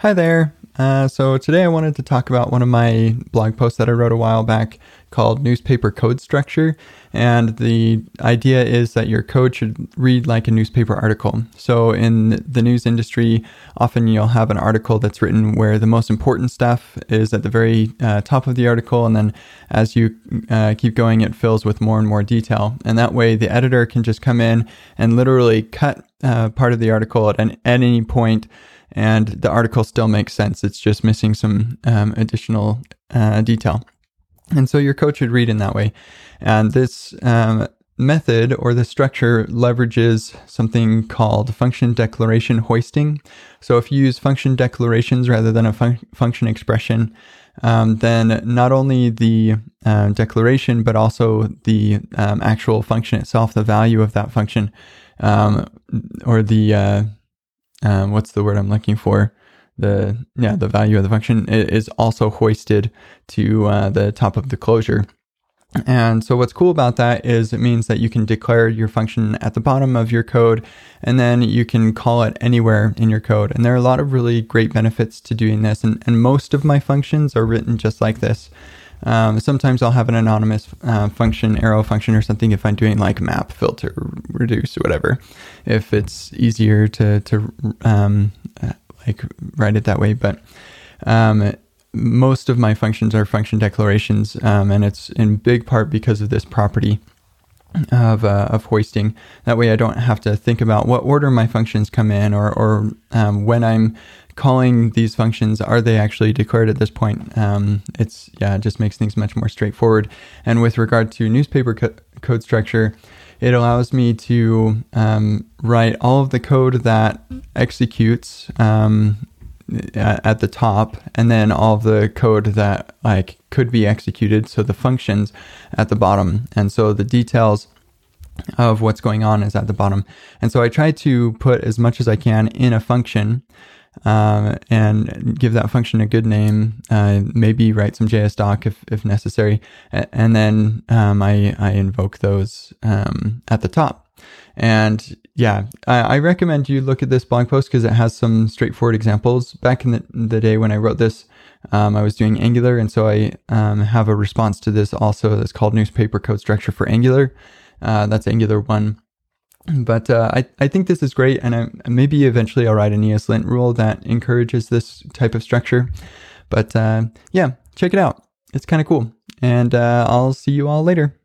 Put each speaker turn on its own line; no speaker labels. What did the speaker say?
Hi there. Uh, so today I wanted to talk about one of my blog posts that I wrote a while back called Newspaper Code Structure. And the idea is that your code should read like a newspaper article. So in the news industry, often you'll have an article that's written where the most important stuff is at the very uh, top of the article. And then as you uh, keep going, it fills with more and more detail. And that way the editor can just come in and literally cut uh, part of the article at, at any point and the article still makes sense. It's just missing some um, additional uh, detail. And so your code should read in that way. And this um, method or the structure leverages something called function declaration hoisting. So if you use function declarations rather than a fun- function expression, um, then not only the uh, declaration, but also the um, actual function itself, the value of that function, um, or the uh, um, what's the word I'm looking for? The yeah, the value of the function is also hoisted to uh, the top of the closure. And so what's cool about that is it means that you can declare your function at the bottom of your code and then you can call it anywhere in your code. And there are a lot of really great benefits to doing this. And, and most of my functions are written just like this. Um, sometimes I'll have an anonymous uh, function, arrow function, or something if I'm doing like map, filter, reduce, whatever. If it's easier to to um, uh, like write it that way, but um, most of my functions are function declarations, um, and it's in big part because of this property of uh, of hoisting. That way, I don't have to think about what order my functions come in, or or um, when I'm calling these functions, are they actually declared at this point? Um, it's yeah, it just makes things much more straightforward. And with regard to newspaper co- code structure, it allows me to um, write all of the code that executes um, at, the top, and then all the code that like could be executed. So the functions at the bottom, and so the details of what's going on is at the bottom. And so I try to put as much as I can in a function um, and give that function a good name. Uh, maybe write some JSDoc if, if necessary, and then um, I I invoke those um, at the top. And yeah, I, I, recommend you look at this blog post because it has some straightforward examples. Back in the, the day when I wrote this, um, I was doing Angular, and so I um, have a response to this also. That's called Newspaper Code Structure for Angular. Uh, that's Angular 1 but uh, I, I think this is great and I, maybe eventually i'll write an eslint rule that encourages this type of structure. But uh, yeah check it out. It's kind of cool. And uh, i'll see you all later